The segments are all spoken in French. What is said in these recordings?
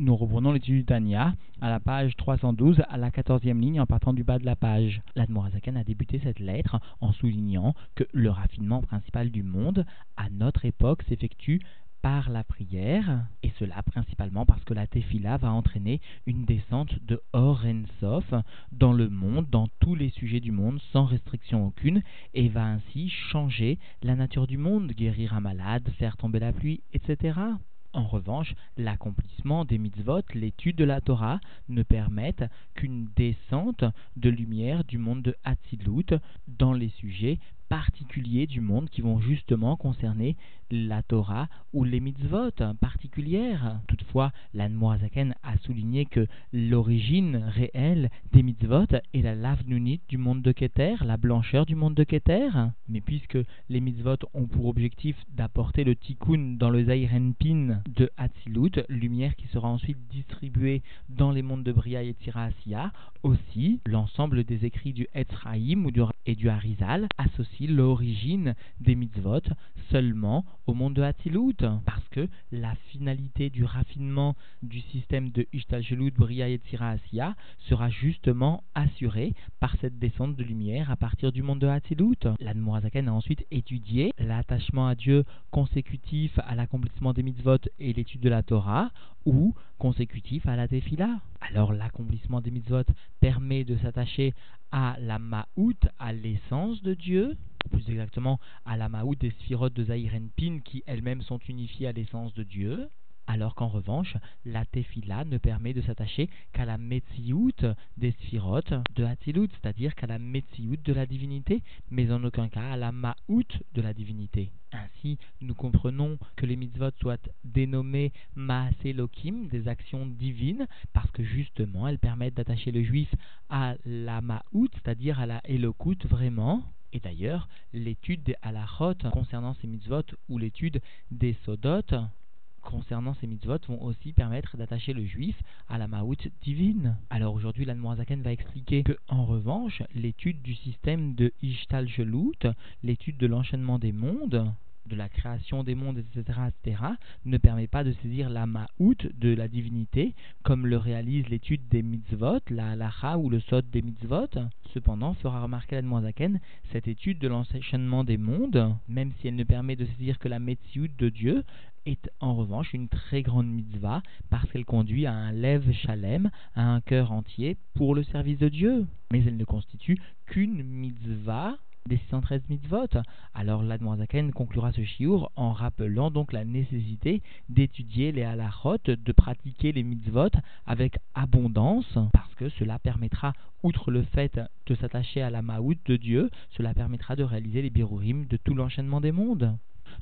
Nous reprenons l'étude du Tania à la page 312, à la 14e ligne en partant du bas de la page. L'Admorazaken a débuté cette lettre en soulignant que le raffinement principal du monde à notre époque s'effectue par la prière, et cela principalement parce que la tefila va entraîner une descente de Or Sof dans le monde, dans tous les sujets du monde, sans restriction aucune, et va ainsi changer la nature du monde, guérir un malade, faire tomber la pluie, etc. En revanche, l'accomplissement des mitzvot, l'étude de la Torah, ne permettent qu'une descente de lumière du monde de Hatzilut dans les sujets particuliers du monde qui vont justement concerner la Torah ou les mitzvot particulières. Toutefois, l'Anmoazaken a souligné que l'origine réelle des mitzvot est la lavnunit du monde de Keter, la blancheur du monde de Keter. Mais puisque les mitzvot ont pour objectif d'apporter le tikkun dans le Zairenpin de Hatzilut, lumière qui sera ensuite distribuée dans les mondes de Bria et Tirasiya, aussi l'ensemble des écrits du Etzraïm et du Harizal l'origine des mitzvot seulement au monde de Hatzilut, parce que la finalité du raffinement du système de Ishtalshelut, Bria et Asiya sera justement assurée par cette descente de lumière à partir du monde de Hatzilut. L'Admorazaken a ensuite étudié l'attachement à Dieu consécutif à l'accomplissement des mitzvot et l'étude de la Torah, ou consécutif à la Tefila. Alors l'accomplissement des mitzvot permet de s'attacher à la Ma'out, à l'essence de Dieu, plus exactement à la Ma'out des sphirotes de Pin qui elles-mêmes sont unifiées à l'essence de Dieu alors qu'en revanche, la tefila ne permet de s'attacher qu'à la metziout des sphirotes de Hatzilut, c'est-à-dire qu'à la metziout de la divinité, mais en aucun cas à la ma'out de la divinité. Ainsi, nous comprenons que les mitzvot soient dénommées Maase Lokim, des actions divines, parce que justement elles permettent d'attacher le juif à la Ma'out, c'est-à-dire à la Elokut vraiment. Et d'ailleurs, l'étude des halachot concernant ces mitzvot ou l'étude des sodot concernant ces mitzvot vont aussi permettre d'attacher le juif à la maout divine. Alors aujourd'hui, l'Anmoazaken va expliquer que, en revanche, l'étude du système de Ishtal Shelut, l'étude de l'enchaînement des mondes, de la création des mondes, etc., etc., ne permet pas de saisir la ma'out de la divinité, comme le réalise l'étude des mitzvot, la halacha ou le sot des mitzvot. Cependant, fera remarquer la Zaken, cette étude de l'enchaînement des mondes, même si elle ne permet de saisir que la metsiout de Dieu, est en revanche une très grande mitzvah parce qu'elle conduit à un lève shalem, à un cœur entier pour le service de Dieu. Mais elle ne constitue qu'une mitzvah des 613 mitzvot. Alors l'Admorazaken conclura ce chiour en rappelant donc la nécessité d'étudier les halachot, de pratiquer les mitzvot avec abondance, parce que cela permettra, outre le fait de s'attacher à la maout de Dieu, cela permettra de réaliser les birurim de tout l'enchaînement des mondes.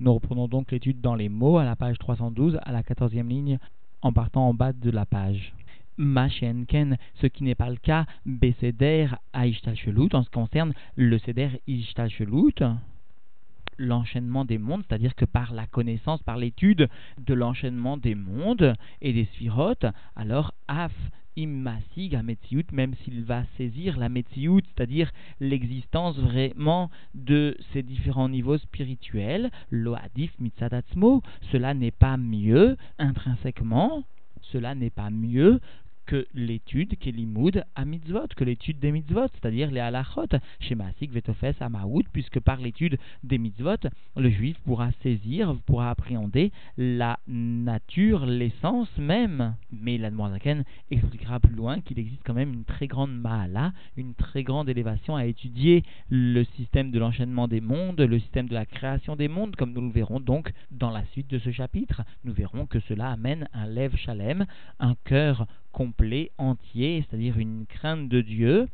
Nous reprenons donc l'étude dans les mots à la page 312, à la 14e ligne, en partant en bas de la page. Machenken, ce qui n'est pas le cas, Beseder à en ce qui concerne le Seder Ishtalchelut, l'enchaînement des mondes, c'est-à-dire que par la connaissance, par l'étude de l'enchaînement des mondes et des sphirotes, alors Af immasig à même s'il va saisir la Metsiout, c'est-à-dire l'existence vraiment de ces différents niveaux spirituels, loadif mitzadatzmo, cela n'est pas mieux intrinsèquement, cela n'est pas mieux que l'étude Kelimoud à mitzvot, que l'étude des mitzvot, c'est-à-dire les halachot, chez Masik, Vetofes, Amaoud, puisque par l'étude des mitzvot, le juif pourra saisir, pourra appréhender la nature, l'essence même. Mais l'Admorazaken expliquera plus loin qu'il existe quand même une très grande mahala, une très grande élévation à étudier le système de l'enchaînement des mondes, le système de la création des mondes, comme nous le verrons donc dans la suite de ce chapitre. Nous verrons que cela amène un lève shalem, un cœur complet, entier, c'est-à-dire une crainte de Dieu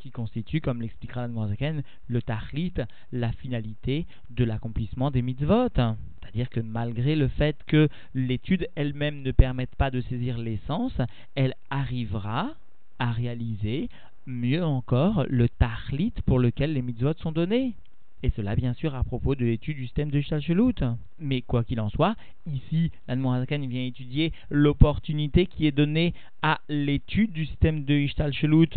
qui constitue, comme l'expliquera Mozaken, le tahlit, la finalité de l'accomplissement des mitzvot. C'est-à-dire que malgré le fait que l'étude elle-même ne permette pas de saisir l'essence, elle arrivera à réaliser mieux encore le tahlit pour lequel les mitzvot sont donnés. Et cela, bien sûr, à propos de l'étude du système de Shalchelut. Mais quoi qu'il en soit, ici, l'Admorazakan vient étudier l'opportunité qui est donnée à l'étude du système de Ishtalshelut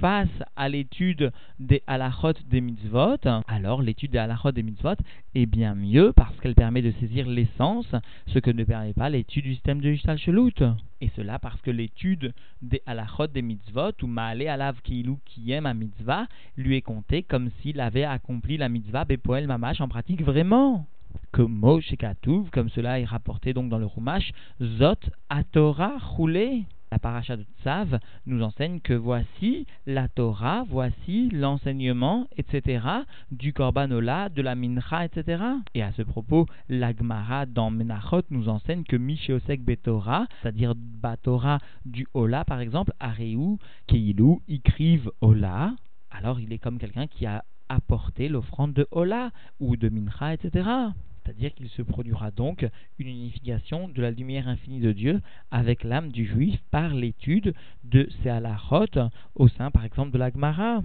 face à l'étude des halachot des mitzvot, alors l'étude des halachot des mitzvot est bien mieux parce qu'elle permet de saisir l'essence, ce que ne permet pas l'étude du système de Ishtalshelut. Et cela parce que l'étude des halachot des mitzvot, ou Maale alav kiilu qui aime à mitzvah, lui est comptée comme s'il avait accompli la mitzvah Bepoel Mamash en pratique vraiment que Moshe Katouv, comme cela est rapporté donc dans le Rumash, Zot Atora Roulé. La paracha de Tzav nous enseigne que voici la Torah, voici l'enseignement, etc., du Korbanola, de la Mincha, etc. Et à ce propos, l'Agmara dans Menachot nous enseigne que Mishéosek Betorah, c'est-à-dire Batora du Ola par exemple, Areu, Keilu, écrivent Ola, alors il est comme quelqu'un qui a apporté l'offrande de Ola ou de Mincha, etc. C'est-à-dire qu'il se produira donc une unification de la lumière infinie de Dieu avec l'âme du juif par l'étude de ces halachot au sein par exemple de l'Agmara.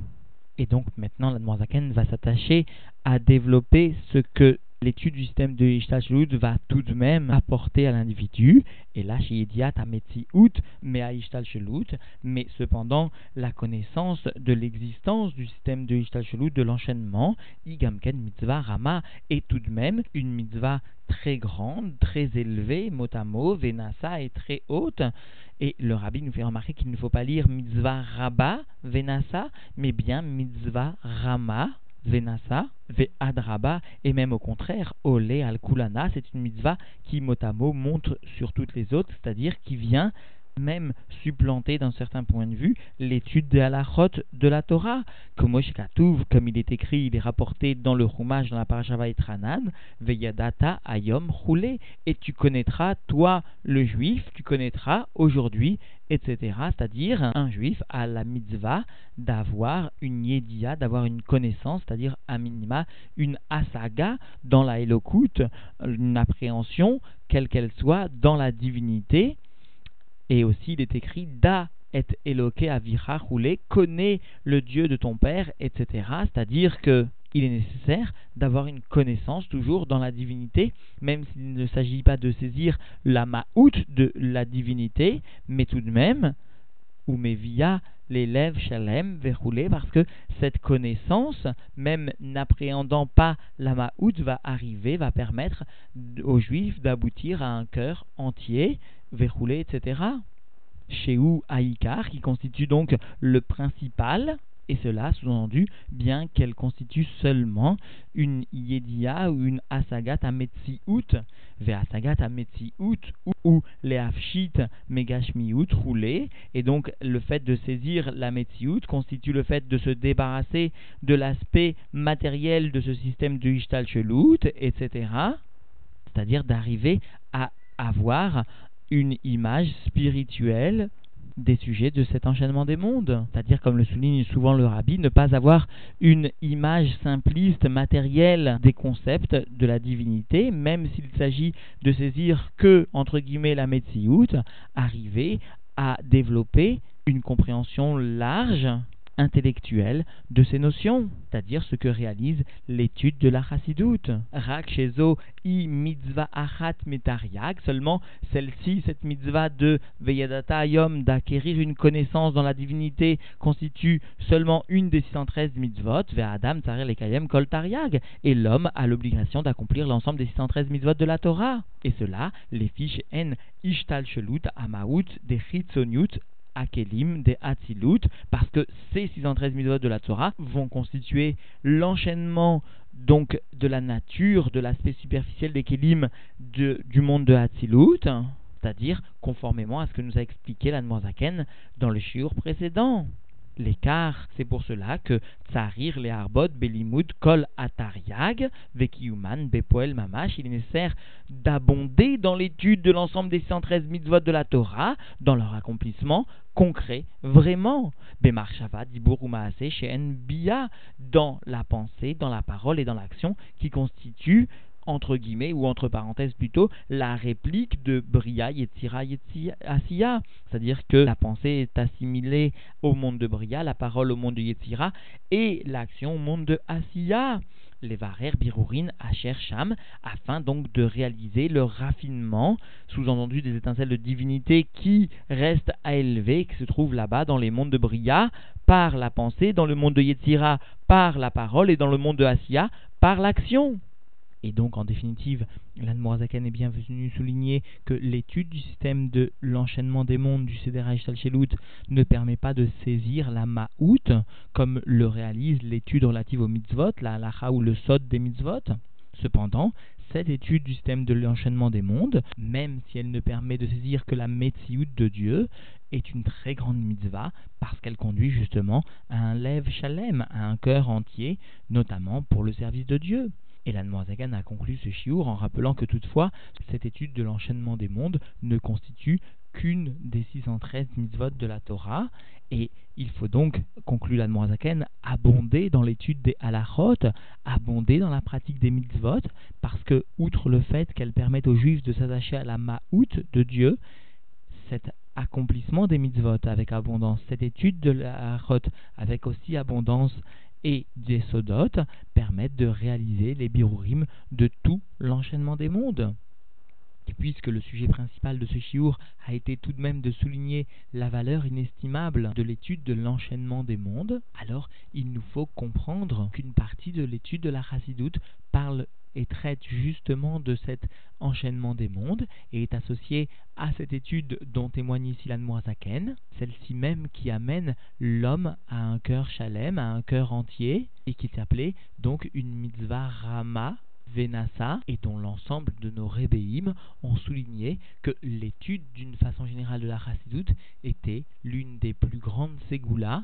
Et donc maintenant la Zaken va s'attacher à développer ce que l'étude du système de Ishtalshelut va tout de même apporter à l'individu, et là chez Yediat out, mais à Ishtalshelut, mais cependant la connaissance de l'existence du système de Ishtalshelut, de l'enchaînement, Igamken Mitzvah Rama, est tout de même une mitzvah très grande, très élevée, motamo, venasa est très haute, et le rabbi nous fait remarquer qu'il ne faut pas lire mitzvah rabba, venasa, mais bien mitzvah rama, Venasa, Ve et même au contraire, Ole al Kulana, c'est une mitzvah qui, mot à mot, montre sur toutes les autres, c'est-à-dire qui vient même supplanter d'un certain point de vue l'étude de la de la Torah. Comme comme il est écrit, il est rapporté dans le Chumash, dans la Parashava Etranan, Veyadata Ayom Roulé, et tu connaîtras, toi le juif, tu connaîtras aujourd'hui, etc. C'est-à-dire, un juif a la mitzvah d'avoir une yedia, d'avoir une connaissance, c'est-à-dire à minima une asaga dans la Elokut, une appréhension, quelle qu'elle soit, dans la divinité et aussi, il est écrit Da et Eloke avira roulé, connais le Dieu de ton père, etc. C'est-à-dire que il est nécessaire d'avoir une connaissance toujours dans la divinité, même s'il ne s'agit pas de saisir la ma'out de la divinité, mais tout de même, ou mais via l'élève Shalem verroulé parce que cette connaissance, même n'appréhendant pas la Ma'out, va arriver, va permettre aux Juifs d'aboutir à un cœur entier, verroulé, etc. Chez ou Aïkar, qui constitue donc le principal, et cela sous-entendu bien qu'elle constitue seulement une Yedia ou une Asagat Ametsiout, vers Asagat Ametsiout ou les Afshit Megashmiut roulé, et donc le fait de saisir la Metsiout constitue le fait de se débarrasser de l'aspect matériel de ce système de Ishtal etc. C'est-à-dire d'arriver à avoir une image spirituelle des sujets de cet enchaînement des mondes. C'est-à-dire, comme le souligne souvent le rabbi, ne pas avoir une image simpliste, matérielle des concepts de la divinité, même s'il s'agit de saisir que, entre guillemets, la Metsiout, arriver à développer une compréhension large intellectuelle de ces notions, c'est-à-dire ce que réalise l'étude de la chassidoute. Rak shezo i mitzvah achat metariag, seulement celle-ci, cette mitzvah de Veyadata Ayom, d'acquérir une connaissance dans la divinité, constitue seulement une des 613 mitzvot, vers Adam, Tzarer, Lekayem, Kol Tariag, et l'homme a l'obligation d'accomplir l'ensemble des 613 mitzvot de la Torah. Et cela, les fiches N Ishtal Shelut, Amaout, des Chitzoniut, Akelim, des Hatzilut, parce que ces 613 mitzvot de la Torah vont constituer l'enchaînement donc de la nature, de l'aspect superficiel des Kelim du monde de Hatzilut, c'est-à-dire conformément à ce que nous a expliqué l'Anmozaken dans le shiur précédent l'écart. C'est pour cela que Tsarir, les Arbot, Belimud, Kol Atariag, Vekiuman, Bepoel Mamash, il est nécessaire d'abonder dans l'étude de l'ensemble des 113 mitzvot de la Torah, dans leur accomplissement concret, vraiment. Bemarshava, Dibur chez Bia, dans la pensée, dans la parole et dans l'action qui constituent entre guillemets, ou entre parenthèses plutôt, la réplique de Bria Yetzira Asiya. C'est-à-dire que la pensée est assimilée au monde de Bria, la parole au monde de Yetzira, et l'action au monde de Asiya. les Varer Birurin Asher Sham, afin donc de réaliser le raffinement, sous-entendu des étincelles de divinité qui restent à élever, qui se trouvent là-bas dans les mondes de Bria, par la pensée, dans le monde de Yetzira, par la parole, et dans le monde de Asiya, par l'action. Et donc, en définitive, l'Anmorazaken est bien venu souligner que l'étude du système de l'enchaînement des mondes du Sederach Shalchelut ne permet pas de saisir la Ma'out, comme le réalise l'étude relative aux mitzvot, la halacha ou le sod des mitzvot. Cependant, cette étude du système de l'enchaînement des mondes, même si elle ne permet de saisir que la Metsiout de Dieu, est une très grande mitzvah parce qu'elle conduit justement à un lève shalem, à un cœur entier, notamment pour le service de Dieu. Et l'Anmoazagan a conclu ce chiour en rappelant que toutefois, cette étude de l'enchaînement des mondes ne constitue qu'une des 613 mitzvot de la Torah, et il faut donc, conclut l'Anmoazaken, abonder dans l'étude des halachot, abonder dans la pratique des mitzvot, parce que, outre le fait qu'elles permettent aux juifs de s'attacher à la ma'out de Dieu, cet accomplissement des mitzvot avec abondance, cette étude de la avec aussi abondance et des sodotes permettent de réaliser les birurim de tout l'enchaînement des mondes. Et puisque le sujet principal de ce chiour a été tout de même de souligner la valeur inestimable de l'étude de l'enchaînement des mondes, alors il nous faut comprendre qu'une partie de l'étude de la chassidoute parle et traite justement de cet enchaînement des mondes et est associée à cette étude dont témoigne ici l'Anmoazaken, celle-ci même qui amène l'homme à un cœur chalem, à un cœur entier, et qui s'appelait donc une mitzvah rama, Venasa et dont l'ensemble de nos rébéim ont souligné que l'étude d'une façon générale de la chassidoute était l'une des plus grandes ségoulas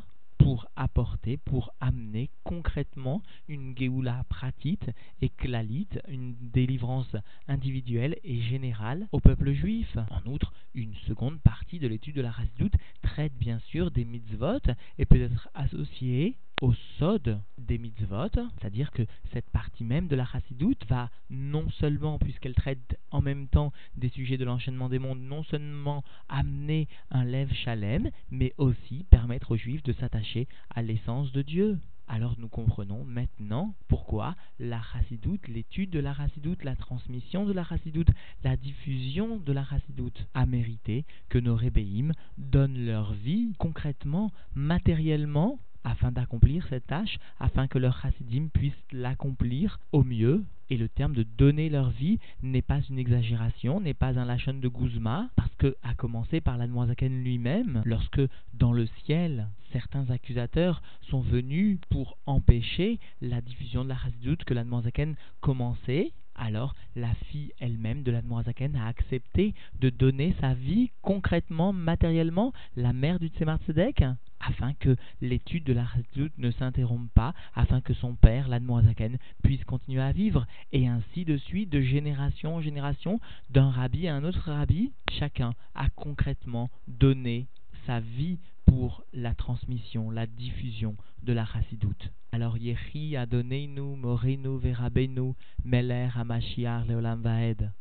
pour apporter, pour amener concrètement une Géoula pratite et klalite, une délivrance individuelle et générale au peuple juif. En outre, une seconde partie de l'étude de la Chassidoute traite bien sûr des mitzvot et peut être associée au sod des mitzvot, c'est-à-dire que cette partie même de la chassidoute va non seulement, puisqu'elle traite en même temps des sujets de l'enchaînement des mondes, non seulement amener un lève chalem, mais aussi permettre aux juifs de s'attacher à l'essence de Dieu. Alors nous comprenons maintenant pourquoi la chassidoute, l'étude de la chassidoute, la transmission de la chassidoute, la diffusion de la chassidoute a mérité que nos rébéim donnent leur vie concrètement, matériellement, afin d'accomplir cette tâche, afin que leur chassidim puissent l'accomplir au mieux. Et le terme de donner leur vie n'est pas une exagération, n'est pas un lachon de Guzma, parce que, à commencer par l'Admoisaken lui-même, lorsque dans le ciel, certains accusateurs sont venus pour empêcher la diffusion de la chassidoute que l'Admoisaken commençait, alors la fille elle-même de l'Admorazaken a accepté de donner sa vie concrètement, matériellement, la mère du Tzemar Tzedek, afin que l'étude de la Chassidoute ne s'interrompe pas, afin que son père, l'Admorazaken, puisse continuer à vivre, et ainsi de suite, de génération en génération, d'un rabbi à un autre rabbi, chacun a concrètement donné sa vie pour la transmission, la diffusion de la chassidoute. Alors Yehi Adonenu Morenu Verabenu Meler Hamashiach Leolam Vaed.